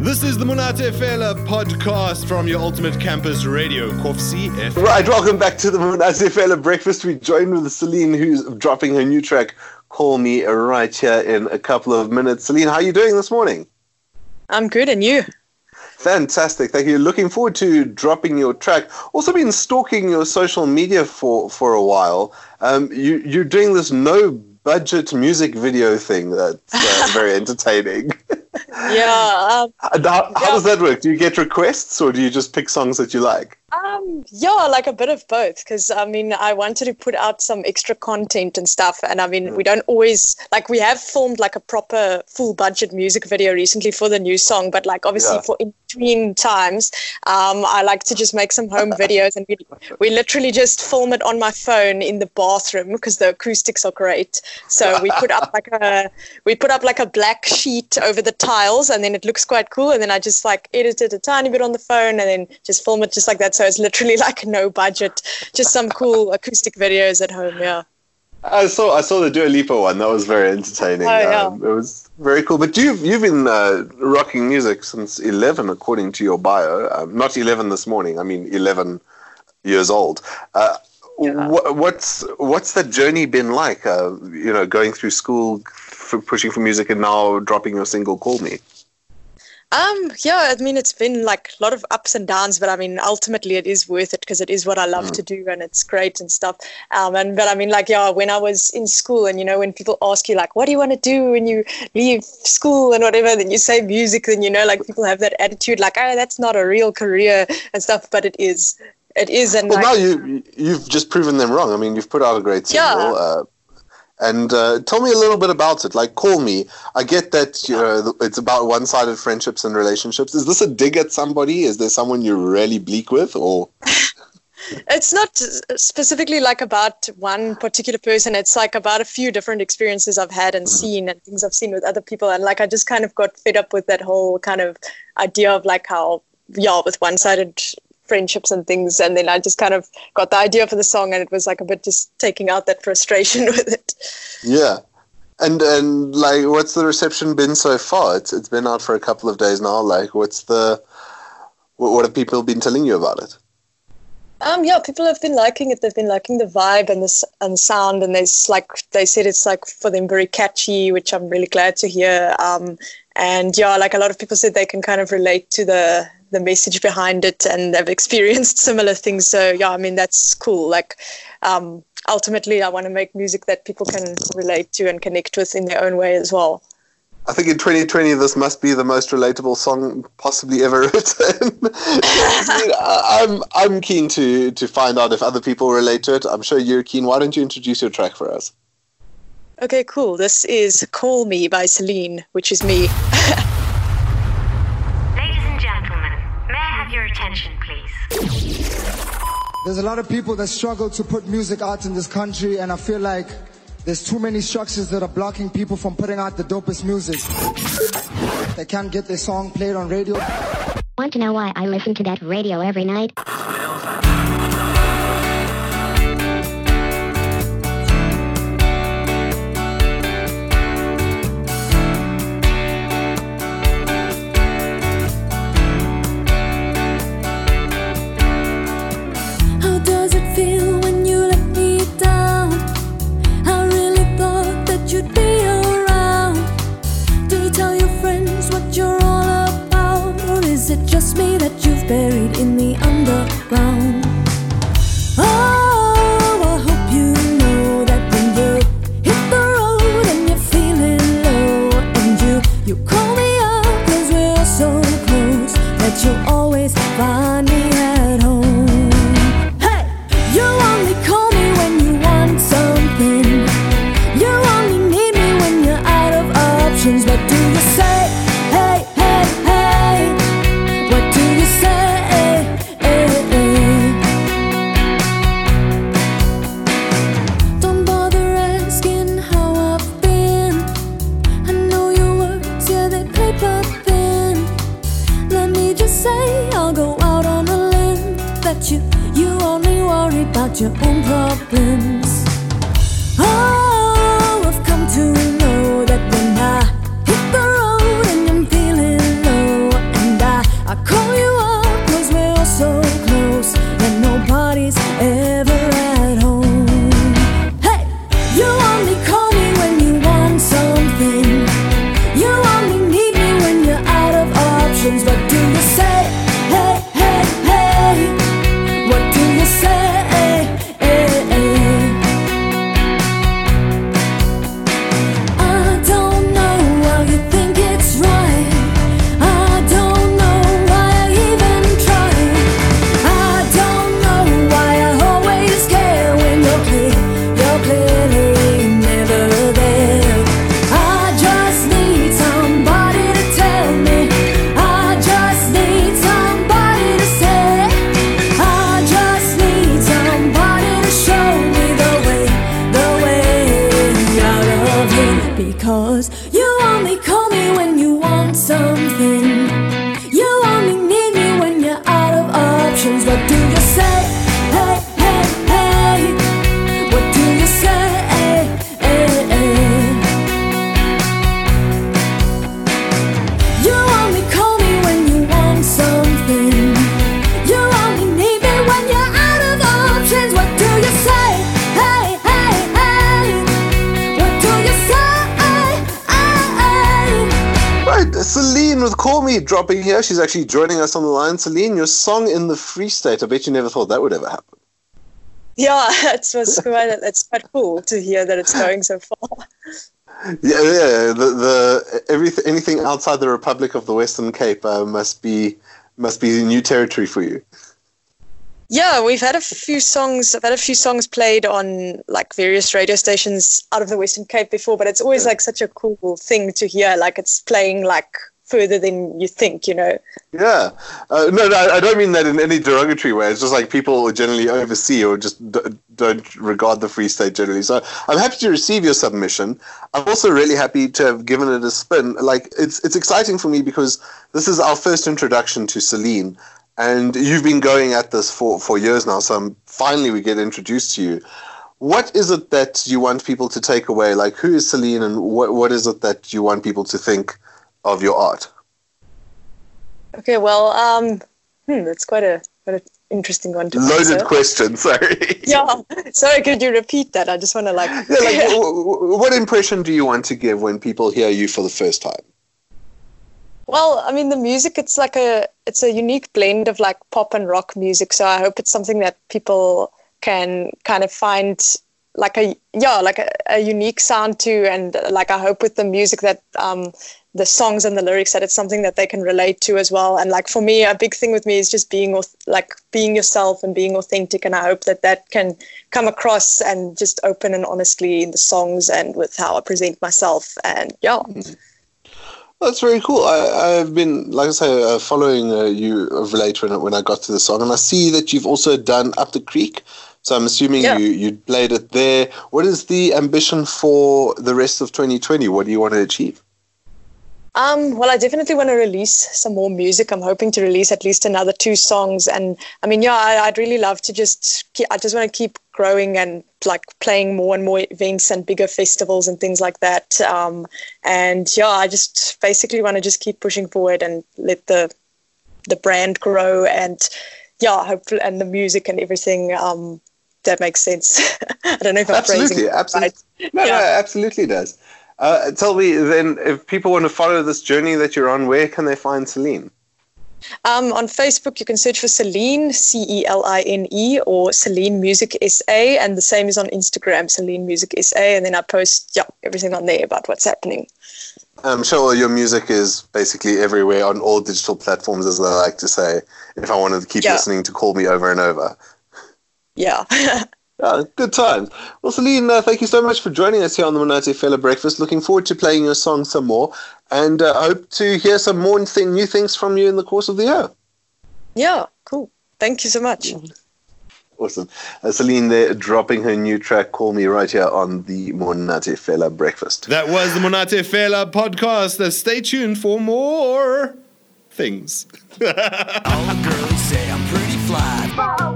This is the Monate Fela podcast from your ultimate campus radio, Kovsie FM. Right, welcome back to the Monate Fela breakfast. We joined with Celine, who's dropping her new track, Call Me right here in a couple of minutes. Celine, how are you doing this morning? I'm good, and you? Fantastic, thank you. Looking forward to dropping your track. Also, been stalking your social media for for a while. Um, you you're doing this no budget music video thing that's uh, very entertaining. yeah. Um, how, how yeah. does that work? Do you get requests or do you just pick songs that you like? Um, yeah, like a bit of both. Because I mean, I wanted to put out some extra content and stuff, and I mean, we don't always like we have filmed like a proper full budget music video recently for the new song, but like obviously yeah. for in between times, um, I like to just make some home videos, and we we literally just film it on my phone in the bathroom because the acoustics are great. So we put up like a we put up like a black sheet over the tiles, and then it looks quite cool. And then I just like edited a tiny bit on the phone, and then just film it just like that so it's literally like no budget, just some cool acoustic videos at home. Yeah. I saw I saw the Dua Lipa one. That was very entertaining. Oh, yeah. Um, it was very cool. But you've you've been uh, rocking music since eleven, according to your bio. Um, not eleven this morning. I mean eleven years old. Uh, yeah. wh- what's what's the journey been like? Uh, you know, going through school, f- pushing for music, and now dropping your single "Call Me." Um, yeah, I mean, it's been like a lot of ups and downs, but I mean, ultimately it is worth it because it is what I love mm. to do and it's great and stuff. Um, and, but I mean, like, yeah, when I was in school and, you know, when people ask you, like, what do you want to do when you leave school and whatever, then you say music, then, you know, like people have that attitude, like, oh, that's not a real career and stuff, but it is. It is. And well, like, now you, you've just proven them wrong. I mean, you've put out a great single. Yeah. Uh, and uh, tell me a little bit about it. Like, call me. I get that know it's about one-sided friendships and relationships. Is this a dig at somebody? Is there someone you're really bleak with, or? it's not specifically like about one particular person. It's like about a few different experiences I've had and mm-hmm. seen, and things I've seen with other people. And like, I just kind of got fed up with that whole kind of idea of like how yeah, with one-sided friendships and things. And then I just kind of got the idea for the song, and it was like a bit just taking out that frustration with it. Yeah. And and like, what's the reception been so far? It's it's been out for a couple of days now. Like, what's the what, what have people been telling you about it? Um, yeah, people have been liking it. They've been liking the vibe and the and the sound, and there's like they said it's like for them very catchy, which I'm really glad to hear. Um, and yeah, like a lot of people said they can kind of relate to the the message behind it and they've experienced similar things. So yeah, I mean that's cool. Like um, ultimately, I want to make music that people can relate to and connect with in their own way as well. I think in 2020, this must be the most relatable song possibly ever written. I'm I'm keen to to find out if other people relate to it. I'm sure you're keen. Why don't you introduce your track for us? Okay, cool. This is "Call Me" by Celine, which is me. attention, please. There's a lot of people that struggle to put music out in this country, and I feel like there's too many structures that are blocking people from putting out the dopest music. They can't get their song played on radio. Want to know why I listen to that radio every night? Your me dropping here. She's actually joining us on the line. Celine, your song in the Free State. I bet you never thought that would ever happen. Yeah, it's was quite it's quite cool to hear that it's going so far. Yeah, yeah. The the everything anything outside the Republic of the Western Cape uh, must be must be new territory for you. Yeah, we've had a few songs. I've had a few songs played on like various radio stations out of the Western Cape before, but it's always like such a cool thing to hear. Like it's playing like further than you think, you know. Yeah, uh, no, no, I don't mean that in any derogatory way. It's just like people generally oversee or just d- don't regard the Free State generally. So I'm happy to receive your submission. I'm also really happy to have given it a spin. Like it's it's exciting for me because this is our first introduction to Celine, and you've been going at this for for years now. So I'm, finally we get introduced to you. What is it that you want people to take away? Like, who is Celine, and what what is it that you want people to think? of your art? Okay, well, um, hmm, that's quite a quite an interesting one to Loaded answer. question. Sorry. yeah. Sorry, could you repeat that? I just want to like. yeah, like what impression do you want to give when people hear you for the first time? Well, I mean, the music it's like a it's a unique blend of like pop and rock music. So I hope it's something that people can kind of find like a yeah like a, a unique sound to. And like i hope with the music that um the songs and the lyrics that it's something that they can relate to as well. And like for me a big thing with me is just being like being yourself and being authentic. And i hope that that can come across and just open and honestly in the songs and with how i present myself. And yeah that's very cool. I, have been, like I say, uh, following uh, you of late when, when I got to the song, and I see that you've also done Up the Creek. So I'm assuming yeah. you, you played it there. What is the ambition for the rest of 2020? What do you want to achieve? Um, well, I definitely want to release some more music. I'm hoping to release at least another two songs. And I mean, yeah, I, would really love to just, keep, I just want to keep growing and like playing more and more events and bigger festivals and things like that. Um, and yeah, I just basically want to just keep pushing forward and let the, the brand grow and yeah, hopefully, and the music and everything. Um, that makes sense. I don't know if I'm absolutely, phrasing absolutely. Right. No, yeah. no, absolutely does. Uh, tell me then, if people want to follow this journey that you're on, where can they find Celine? Um, on Facebook, you can search for Celine, C E L I N E, or Celine Music SA, and the same is on Instagram, Celine Music SA, and then I post yeah everything on there about what's happening. I'm sure your music is basically everywhere on all digital platforms, as I like to say. If I wanted to keep yeah. listening to Call Me Over and Over. Yeah. Yeah, good times. Well, Celine, uh, thank you so much for joining us here on the Monate Fela Breakfast. Looking forward to playing your song some more, and uh, hope to hear some more th- new things from you in the course of the year. Yeah, cool. Thank you so much. Awesome. Uh, Celine there dropping her new track, Call Me, right here on the Monate Fela Breakfast. That was the Monate Fela podcast. Uh, stay tuned for more things. All the girls say I'm pretty fly.